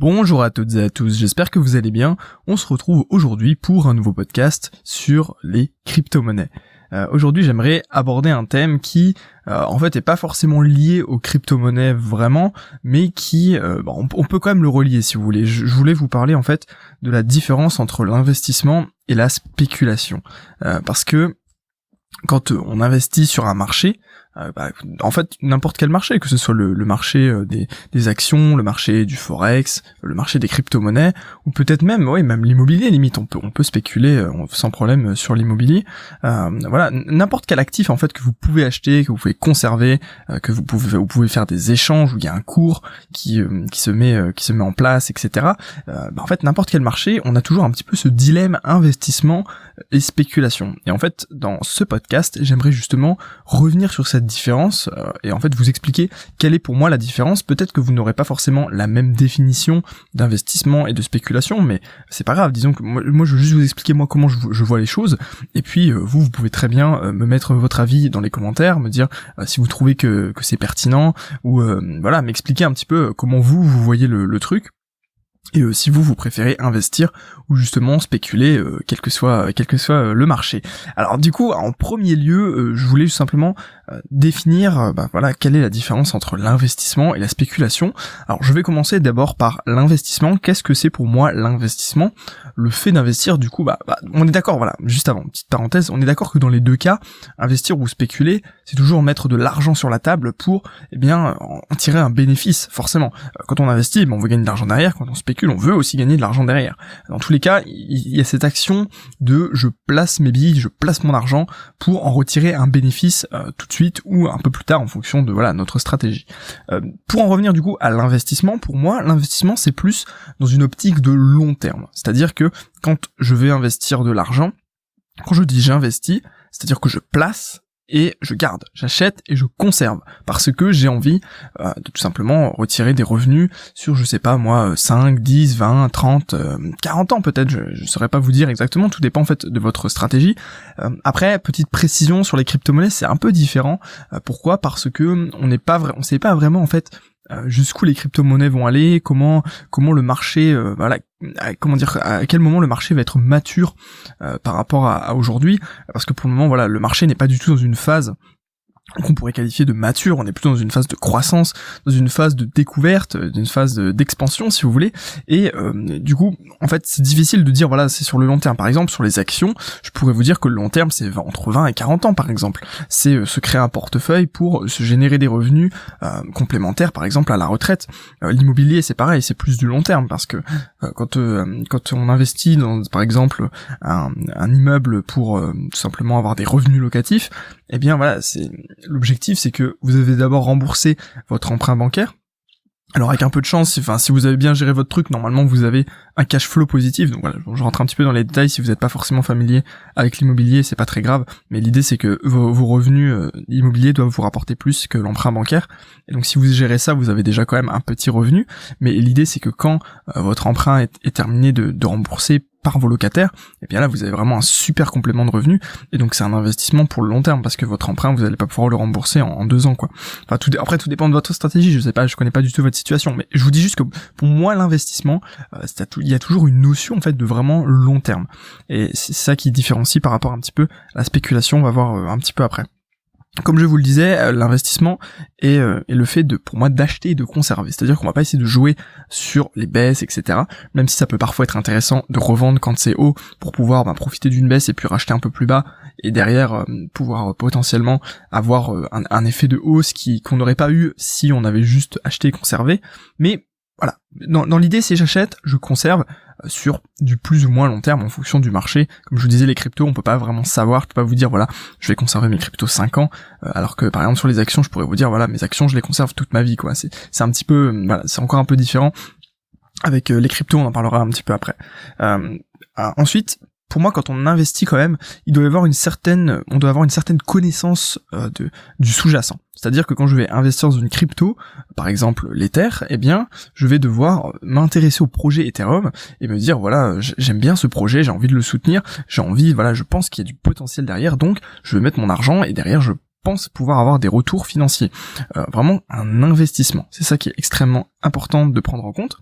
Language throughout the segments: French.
Bonjour à toutes et à tous, j'espère que vous allez bien. On se retrouve aujourd'hui pour un nouveau podcast sur les crypto-monnaies. Euh, aujourd'hui j'aimerais aborder un thème qui euh, en fait est pas forcément lié aux crypto-monnaies vraiment, mais qui euh, on, peut quand même le relier si vous voulez. Je, voulais vous parler en fait de la différence entre l'investissement et la spéculation. parce que quand on investit sur un marché, euh, bah, en fait n'importe quel marché, que ce soit le, marché euh, des, des, actions, le marché du forex, le marché des crypto-monnaies, ou peut-être même, ouais, même l'immobilier limite, on peut on peut spéculer euh, sans problème sur l'immobilier. voilà, n'importe quel actif en fait que vous pouvez acheter, que vous pouvez conserver, que vous pouvez vous pouvez faire des échanges où il y a un cours qui qui se met qui se met en place, etc. Bah, en fait n'importe quel marché, on a toujours un petit peu ce dilemme investissement et spéculation. Et en fait dans ce podcast, j'aimerais justement revenir sur cette différence euh, et en fait vous expliquer quelle est pour moi la différence. Peut-être que vous n'aurez pas forcément la même définition d'investissement et de spéculation, mais c'est pas grave. Disons que moi, je veux juste vous expliquer moi comment je, vois les choses et puis euh, vous vous pouvez très bien euh, me mettre votre avis dans les commentaires, me dire si vous trouvez que, c'est pertinent ou voilà m'expliquer un petit peu comment vous vous voyez le truc et euh, si vous vous préférez investir ou justement spéculer euh, quel que soit quel que soit euh, le marché. Alors du coup en premier lieu je voulais simplement définir bah, voilà quelle est la différence entre l'investissement et la spéculation. Alors je vais commencer d'abord par l'investissement. Qu'est-ce que c'est pour moi l'investissement? Le fait d'investir du coup bah, bah on est d'accord voilà juste avant petite parenthèse on est d'accord que dans les deux cas investir ou spéculer c'est toujours mettre de l'argent sur la table pour eh bien en tirer un bénéfice forcément. Quand on investit ben, on veut gagner de l'argent derrière quand on spécule on veut aussi gagner de l'argent derrière. Dans tous les cas, il y a cette action de je place mes billes, je place mon argent pour en retirer un bénéfice euh, tout de suite ou un peu plus tard en fonction de voilà notre stratégie. Euh, pour en revenir du coup à l'investissement, pour moi, l'investissement c'est plus dans une optique de long terme. C'est-à-dire que quand je vais investir de l'argent, quand je dis j'investis, c'est-à-dire que je place et je garde, j'achète et je conserve parce que j'ai envie euh, de tout simplement retirer des revenus sur je sais pas moi 5, 10, 20, 30, 40 ans peut-être, je, ne saurais pas vous dire exactement, tout dépend en fait de votre stratégie. Euh, après petite précision sur les crypto-monnaies, c'est un peu différent. Euh, pourquoi? Parce que on n'est pas on sait pas vraiment en fait euh, jusqu'où les crypto-monnaies vont aller, comment comment le marché, euh, voilà, comment dire, à quel moment le marché va être mature euh, par rapport à aujourd'hui, parce que pour le moment, voilà, le marché n'est pas du tout dans une phase qu'on pourrait qualifier de mature, on est plutôt dans une phase de croissance, dans une phase de découverte, d'une phase d'expansion si vous voulez, et euh, du coup en fait c'est difficile de dire voilà c'est sur le long terme, par exemple sur les actions, je pourrais vous dire que le long terme c'est entre 20 et 40 ans par exemple, c'est euh, se créer un portefeuille pour se générer des revenus euh, complémentaires par exemple à la retraite, l'immobilier c'est pareil, c'est plus du long terme parce que quand quand on investit dans par exemple un, un immeuble pour tout simplement avoir des revenus locatifs, eh bien voilà, c'est l'objectif, c'est que vous avez d'abord remboursé votre emprunt bancaire. Alors avec un peu de chance, enfin si vous avez bien géré votre truc, normalement vous avez un cash flow positif. Donc voilà, je rentre un petit peu dans les détails. Si vous n'êtes pas forcément familier avec l'immobilier, c'est pas très grave. Mais l'idée c'est que vos, revenus euh, immobiliers doivent vous rapporter plus que l'emprunt bancaire. Et donc si vous gérez ça, vous avez déjà quand même un petit revenu. Mais l'idée c'est que quand euh, votre emprunt est, terminé de, de rembourser par vos locataires, et bien là vous avez vraiment un super complément de revenus et donc c'est un investissement pour le long terme parce que votre emprunt vous allez pas pouvoir le rembourser en, deux ans quoi. Enfin tout après tout dépend de votre stratégie, je sais pas, je connais pas du tout votre situation, mais je vous dis juste que pour moi l'investissement, euh, il y a toujours une notion en fait de vraiment long terme. Et c'est ça qui différencie par rapport un petit peu à la spéculation, on va voir euh, un petit peu après comme je vous le disais, euh, l'investissement est, euh, est, le fait de, pour moi, d'acheter et de conserver. C'est-à-dire qu'on va pas essayer de jouer sur les baisses, etc. Même si ça peut parfois être intéressant de revendre quand c'est haut pour pouvoir bah, profiter d'une baisse et puis racheter un peu plus bas et derrière euh, pouvoir potentiellement avoir un, un, effet de hausse qui qu'on n'aurait pas eu si on avait juste acheté et conservé. Mais voilà, dans, dans l'idée, si j'achète, je conserve euh, sur du plus ou moins long terme en fonction du marché. Comme je vous disais, les cryptos, on peut pas vraiment savoir, je peux pas vous dire, voilà, je vais conserver mes cryptos 5 ans, euh, alors que par exemple sur les actions, je pourrais vous dire, voilà, mes actions, je les conserve toute ma vie, quoi. C'est, c'est un petit peu, euh, voilà, c'est encore un peu différent. Avec les cryptos, on en parlera un petit peu après. ensuite, pour moi, quand on investit quand même, il doit y avoir une certaine, on doit avoir une certaine connaissance euh, de, du sous-jacent. C'est-à-dire que quand je vais investir dans une crypto, par exemple l'Ether, eh bien, je vais devoir m'intéresser au projet Ethereum et me dire voilà, j'aime bien ce projet, j'ai envie de le soutenir, j'ai envie, voilà, je pense qu'il y a du potentiel derrière, donc je vais mettre mon argent et derrière je pense pouvoir avoir des retours financiers. Euh, vraiment un investissement. C'est ça qui est extrêmement important de prendre en compte.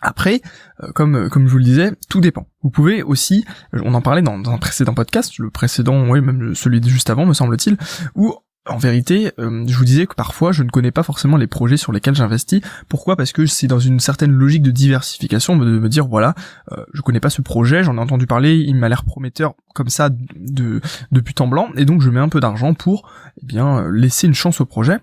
Après, euh, comme comme je vous le disais, tout dépend. Vous pouvez aussi, on en parlait dans, un précédent podcast, le précédent, oui, même celui de juste avant, me semble-t-il, où en vérité, euh, je vous disais que parfois je ne connais pas forcément les projets sur lesquels j'investis. Pourquoi? Parce que c'est dans une certaine logique de diversification de me dire voilà, euh, je connais pas ce projet, j'en ai entendu parler, il m'a l'air prometteur comme ça de depuis temps blanc, et donc je mets un peu d'argent pour eh bien laisser une chance au projet.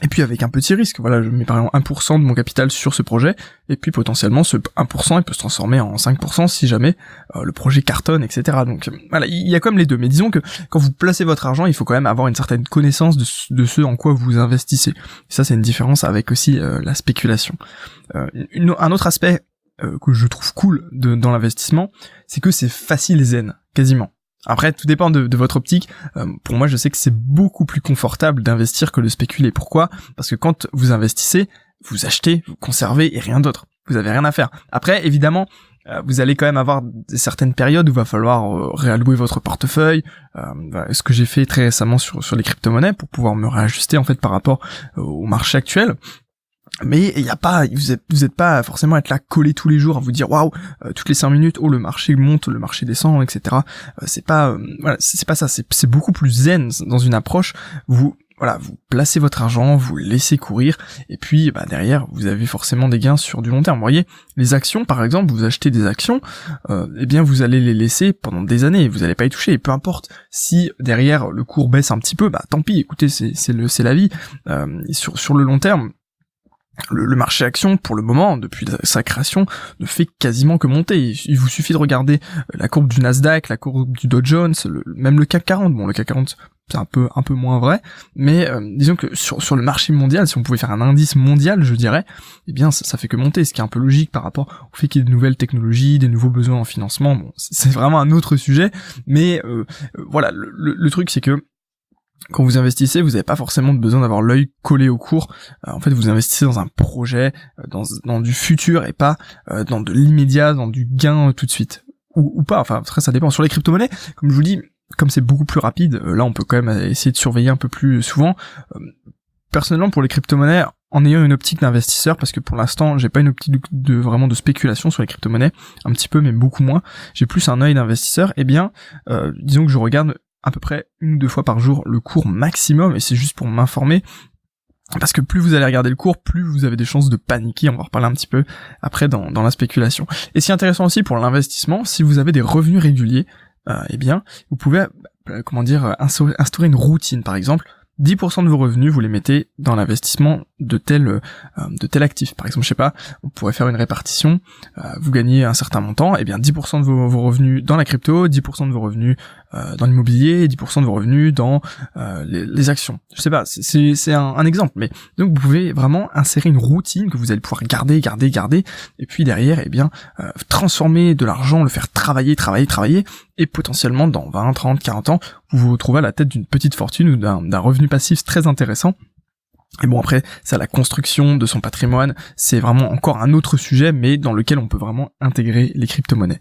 Et puis avec un petit risque, voilà, je mets par exemple 1% de mon capital sur ce projet, et puis potentiellement ce 1% il peut se transformer en 5% si jamais euh, le projet cartonne, etc. Donc voilà, il y a comme les deux. Mais disons que quand vous placez votre argent, il faut quand même avoir une certaine connaissance de, de ce en quoi vous investissez. Et ça c'est une différence avec aussi euh, la spéculation. Euh, un autre aspect que je trouve cool de, dans l'investissement, c'est que c'est facile zen, quasiment. Après, tout dépend de, votre optique. Euh, pour moi, je sais que c'est beaucoup plus confortable d'investir que de spéculer. Pourquoi? Parce que quand vous investissez, vous achetez, vous conservez et rien d'autre. Vous avez rien à faire. Après, évidemment, euh, vous allez quand même avoir certaines périodes où il va falloir euh, réallouer votre portefeuille. ce que j'ai fait très récemment sur les crypto-monnaies pour pouvoir me réajuster en fait par rapport au marché actuel mais il y a pas vous êtes vous êtes pas forcément à être là collé tous les jours à vous dire waouh euh, toutes les cinq minutes oh le marché monte le marché descend etc euh, c'est pas euh, voilà c'est pas ça c'est beaucoup plus zen dans une approche vous voilà, vous placez votre argent, vous laissez courir, et puis bah, derrière, vous avez forcément des gains sur du long terme. Vous voyez, les actions, par exemple, vous achetez des actions, eh bien vous allez les laisser pendant des années, vous n'allez pas y toucher. Et peu importe si derrière le cours baisse un petit peu, bah tant pis. Écoutez, c'est le c'est la vie. sur sur le long terme, le, marché action, pour le moment, depuis sa création, ne fait quasiment que monter. Il, vous suffit de regarder euh, la courbe du Nasdaq, la courbe du Dow Jones, même le CAC 40. Bon, le CAC 40, c'est un peu un peu moins vrai, mais euh, disons que sur, sur le marché mondial, si on pouvait faire un indice mondial, je dirais, eh bien ça, fait que monter, ce qui est un peu logique par rapport au fait qu'il y ait de nouvelles technologies, des nouveaux besoins en financement. Bon, c'est vraiment un autre sujet, mais euh, voilà, le truc c'est que quand vous investissez, vous n'avez pas forcément besoin d'avoir l'œil collé au cours. Euh, en fait, vous investissez dans un projet, euh, dans, du futur et pas euh, dans de l'immédiat, dans du gain tout de suite. Ou, ou pas, enfin, après ça dépend. Sur les crypto-monnaies, comme je vous dis, comme c'est beaucoup plus rapide, là on peut quand même essayer de surveiller un peu plus souvent. personnellement, pour les crypto-monnaies, en ayant une optique d'investisseur, parce que pour l'instant, j'ai pas une optique de, vraiment de spéculation sur les crypto-monnaies, un petit peu, mais beaucoup moins. J'ai plus un œil d'investisseur. Eh bien, disons que je regarde à peu près une ou deux fois par jour le cours maximum, et c'est juste pour m'informer. Parce que plus vous allez regarder le cours, plus vous avez des chances de paniquer, on va en reparler un petit peu après dans, dans la spéculation. Et c'est intéressant aussi pour l'investissement, si vous avez des revenus réguliers, euh, eh bien, vous pouvez, euh, comment dire, instaurer une routine par exemple, 10% de vos revenus, vous les mettez dans l'investissement de tel euh, de tel actif. Par exemple, je sais pas, on pourrait faire une répartition, euh, vous gagnez un certain montant, et eh bien 10% de vos, revenus dans la crypto, 10% de vos revenus euh, dans l'immobilier, et 10% de vos revenus dans les, actions. Je sais pas, c'est un, un, exemple, mais donc vous pouvez vraiment insérer une routine que vous allez pouvoir garder, garder, garder, et puis derrière, et eh bien transformer de l'argent, le faire travailler, travailler, travailler, et potentiellement dans 20, 30, 40 ans, vous vous retrouvez à la tête d'une petite fortune ou d'un revenu passif très intéressant et bon après, c'est la construction de son patrimoine, c'est vraiment encore un autre sujet, mais dans lequel on peut vraiment intégrer les crypto-monnaies.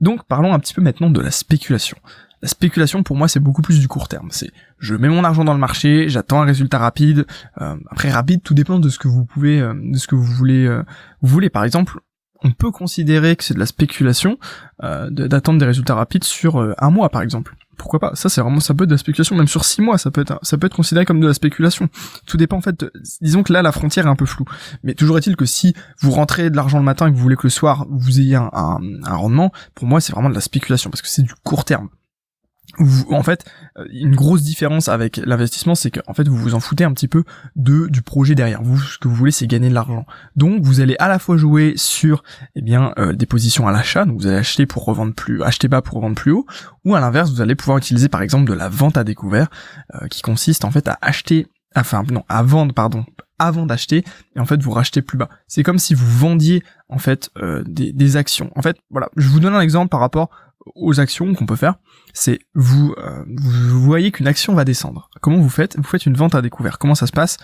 Donc parlons un petit peu maintenant de la spéculation. La spéculation pour moi c'est beaucoup plus du court terme. C'est je mets mon argent dans le marché, j'attends un résultat rapide. Euh, après rapide, tout dépend de ce que vous pouvez, euh, de ce que vous voulez. Euh, vous voulez par exemple, on peut considérer que c'est de la spéculation d'attendre des résultats rapides sur un mois par exemple pourquoi pas Ça c'est vraiment ça peut être de la spéculation, même sur six mois ça peut être ça peut être considéré comme de la spéculation. Tout dépend en fait. disons que là la frontière est un peu floue. Mais toujours est-il que si vous rentrez de l'argent le matin et que vous voulez que le soir vous ayez un, un rendement, pour moi c'est vraiment de la spéculation parce que c'est du court terme en fait, euh, une grosse différence avec l'investissement, c'est qu'en fait, vous vous en foutez un petit peu de du projet derrière. Vous, ce que vous voulez, c'est gagner de l'argent. Donc, vous allez à la fois jouer sur, eh bien, euh, des positions à l'achat, donc vous allez acheter pour revendre plus, acheter bas pour revendre plus haut, ou à l'inverse, vous allez pouvoir utiliser par exemple de la vente à découvert, euh, qui consiste en fait à acheter, enfin non, à vendre, pardon, avant d'acheter et en fait vous rachetez plus bas. C'est comme si vous vendiez en fait des, des, actions. En fait, voilà, je vous donne un exemple par rapport aux actions qu'on peut faire, c'est vous, euh, vous voyez qu'une action va descendre. Comment vous faites? Vous faites une vente à découvert. Comment ça se passe?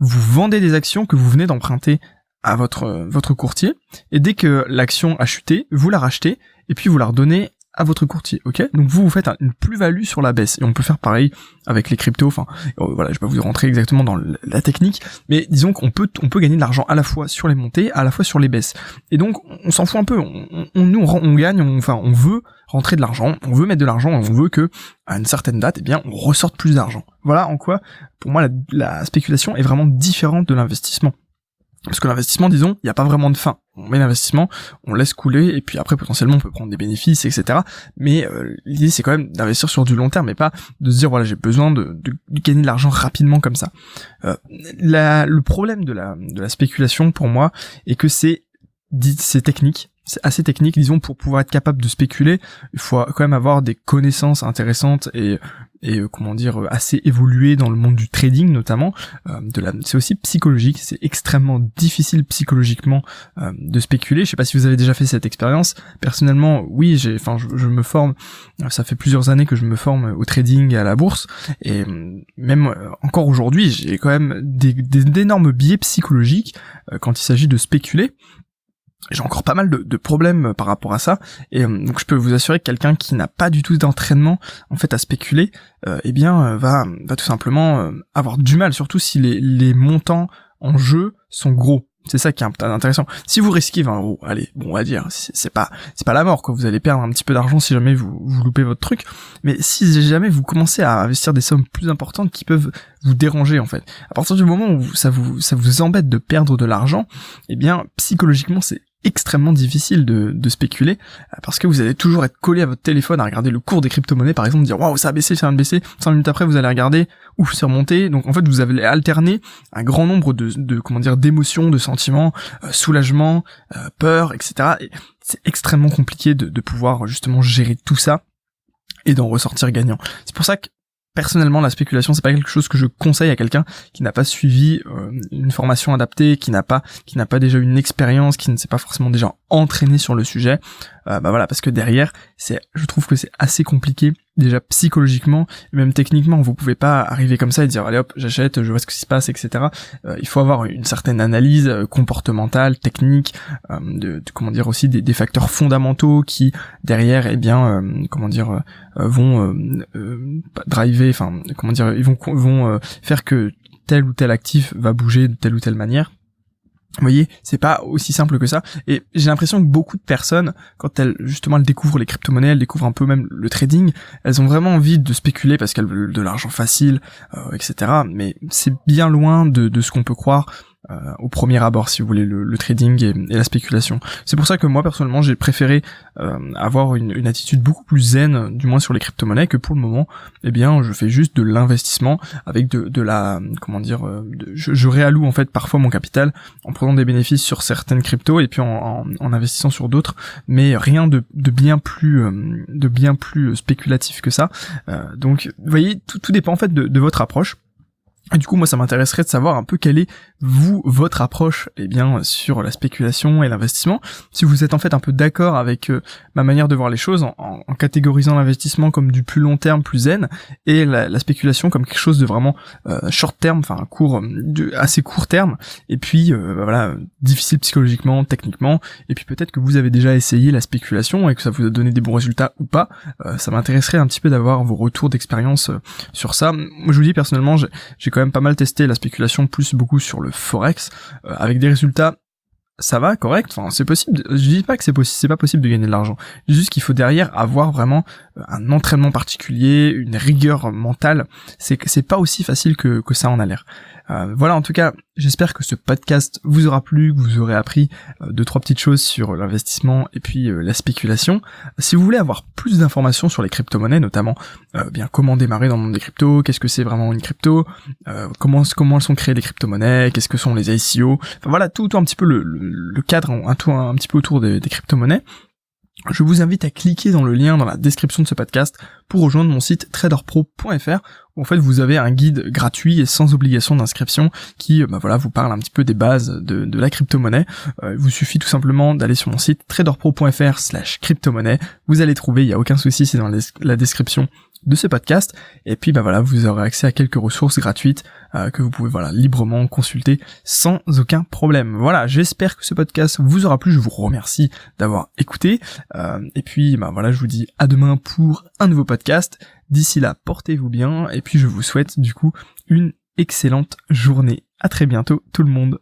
Vous vendez des actions que vous venez d'emprunter à votre votre courtier et dès que l'action a chuté, vous la rachetez et puis vous la redonnez à votre courtier, ok? Donc vous vous faites une plus-value sur la baisse et on peut faire pareil avec les cryptos. Enfin, euh, voilà, je vais pas vous rentrer exactement dans la technique, mais disons qu'on peut on peut gagner de l'argent à la fois sur les montées, à la fois sur les baisses. Et donc on s'en fout un peu. On, on nous on gagne, enfin on veut rentrer de l'argent, on veut mettre de l'argent, on veut que à une certaine date, eh bien on ressorte plus d'argent. Voilà en quoi, pour moi, la spéculation est vraiment différente de l'investissement. Parce que l'investissement, disons, il n'y a pas vraiment de fin. On met l'investissement, on laisse couler, et puis après potentiellement on peut prendre des bénéfices, etc. Mais euh, l'idée c'est quand même d'investir sur du long terme, et pas de se dire voilà j'ai besoin de, de, gagner de l'argent rapidement comme ça. Euh, la, le problème de la, de la spéculation pour moi est que c'est c'est technique, c'est assez technique, disons, pour pouvoir être capable de spéculer, il faut quand même avoir des connaissances intéressantes et, et euh, comment dire, assez évoluées dans le monde du trading notamment. Euh, de la, c'est aussi psychologique, c'est extrêmement difficile psychologiquement euh, de spéculer. Je sais pas si vous avez déjà fait cette expérience. Personnellement, oui, j'ai, enfin, je, me forme. Ça fait plusieurs années que je me forme au trading et à la bourse, et même encore aujourd'hui, j'ai quand même des, d'énormes biais psychologiques quand il s'agit de spéculer j'ai encore pas mal de, problèmes euh, par rapport à ça et euh, donc je peux vous assurer que quelqu'un qui n'a pas du tout d'entraînement en fait à spéculer euh, eh bien va va tout simplement avoir du mal surtout si les, les montants en jeu sont gros c'est ça qui est intéressant. Si vous risquez 20 euros, allez, bon, on va dire, c'est pas, c'est pas la mort, quoi. Vous allez perdre un petit peu d'argent si jamais vous, vous loupez votre truc. Mais si jamais vous commencez à investir des sommes plus importantes qui peuvent vous déranger, en fait. À partir du moment où ça vous, ça vous embête de perdre de l'argent, eh bien, psychologiquement, c'est extrêmement difficile de, de, spéculer euh, parce que vous allez toujours être collé à votre téléphone à regarder le cours des crypto-monnaies par exemple dire waouh ça a baissé ça de baisser. 5 minutes après vous allez regarder ouf c'est remonté. Donc en fait vous avez alterné un grand nombre de, de comment dire d'émotions de sentiments euh, soulagement euh, peur etc et c'est extrêmement compliqué de, de pouvoir justement gérer tout ça et d'en ressortir gagnant. C'est pour ça que personnellement la spéculation c'est pas quelque chose que je conseille à quelqu'un qui n'a pas suivi euh, une formation adaptée, qui n'a pas qui n'a pas déjà une expérience, qui ne s'est pas forcément déjà entraîné sur le sujet. Euh, bah voilà parce que derrière c'est je trouve que c'est assez compliqué déjà psychologiquement même techniquement vous pouvez pas arriver comme ça et dire allez hop j'achète je vois ce qui se passe etc euh, il faut avoir une certaine analyse comportementale technique de, comment dire aussi des, des, facteurs fondamentaux qui derrière eh bien comment dire vont driver enfin comment dire, ils vont vont euh, faire que tel ou tel actif va bouger de telle ou telle manière. Vous voyez, c'est pas aussi simple que ça. Et j'ai l'impression que beaucoup de personnes, quand elles justement elles découvrent les crypto-monnaies, elles découvrent un peu même le trading, elles ont vraiment envie de spéculer parce qu'elles veulent de l'argent facile, euh, etc. Mais c'est bien loin de, de ce qu'on peut croire. Euh, au premier abord, si vous voulez, le, trading et, la spéculation. C'est pour ça que moi personnellement, j'ai préféré euh, avoir une, une, attitude beaucoup plus zen, du moins sur les crypto-monnaies, que pour le moment, eh bien, je fais juste de l'investissement avec de, de la, comment dire, euh, je, je, réalloue en fait parfois mon capital en prenant des bénéfices sur certaines cryptos et puis en, en, investissant sur d'autres, mais rien de, de bien plus, de bien plus spéculatif que ça. donc, vous voyez, tout, tout dépend en fait de, de votre approche. Et du coup, moi, ça m'intéresserait de savoir un peu quelle est, vous, votre approche, eh bien, sur la spéculation et l'investissement. Si vous êtes en fait un peu d'accord avec euh, ma manière de voir les choses, en, catégorisant l'investissement comme du plus long terme, plus zen, et la, spéculation comme quelque chose de vraiment euh, short terme, enfin, court, de, assez court terme, et puis, euh, bah, voilà, difficile psychologiquement, techniquement, et puis peut-être que vous avez déjà essayé la spéculation et que ça vous a donné des bons résultats ou pas. ça m'intéresserait un petit peu d'avoir vos retours d'expérience sur ça. Moi, je vous dis personnellement, j'ai quand même pas mal testé la spéculation, plus beaucoup sur le forex, euh, avec des résultats ça va, correct. Enfin, c'est possible. Je dis pas que c'est possible, c'est pas possible de gagner de l'argent. Juste qu'il faut derrière avoir vraiment euh, un entraînement particulier, une rigueur mentale. C'est c'est pas aussi facile que, que ça en a l'air. Euh, voilà, en tout cas, j'espère que ce podcast vous aura plu, que vous aurez appris euh, deux trois petites choses sur l'investissement et puis euh, la spéculation. Si vous voulez avoir plus d'informations sur les crypto-monnaies, notamment bien comment démarrer dans le monde des cryptos, qu'est-ce que c'est vraiment une crypto, comment comment sont créées les crypto-monnaies, qu'est-ce que sont les ICO, enfin voilà tout, un petit peu le, le, cadre, un, tout un, petit peu autour des, des crypto-monnaies je vous invite à cliquer dans le lien dans la description de ce podcast pour rejoindre mon site traderpro.fr où en fait vous avez un guide gratuit et sans obligation d'inscription qui bah voilà vous parle un petit peu des bases de, la crypto-monnaie. Euh, il vous suffit tout simplement d'aller sur mon site traderpro.fr slash crypto-monnaie. Vous allez trouver, il n'y a aucun souci, c'est dans la description de ce podcast. Et puis bah voilà, vous aurez accès à quelques ressources gratuites euh, que vous pouvez voilà librement consulter sans aucun problème. Voilà, j'espère que ce podcast vous aura plu. Je vous remercie d'avoir écouté. Euh, et puis bah voilà, je vous dis à demain pour un nouveau podcast. D'ici là, portez-vous bien. Et puis je vous souhaite du coup une excellente journée. À très bientôt tout le monde.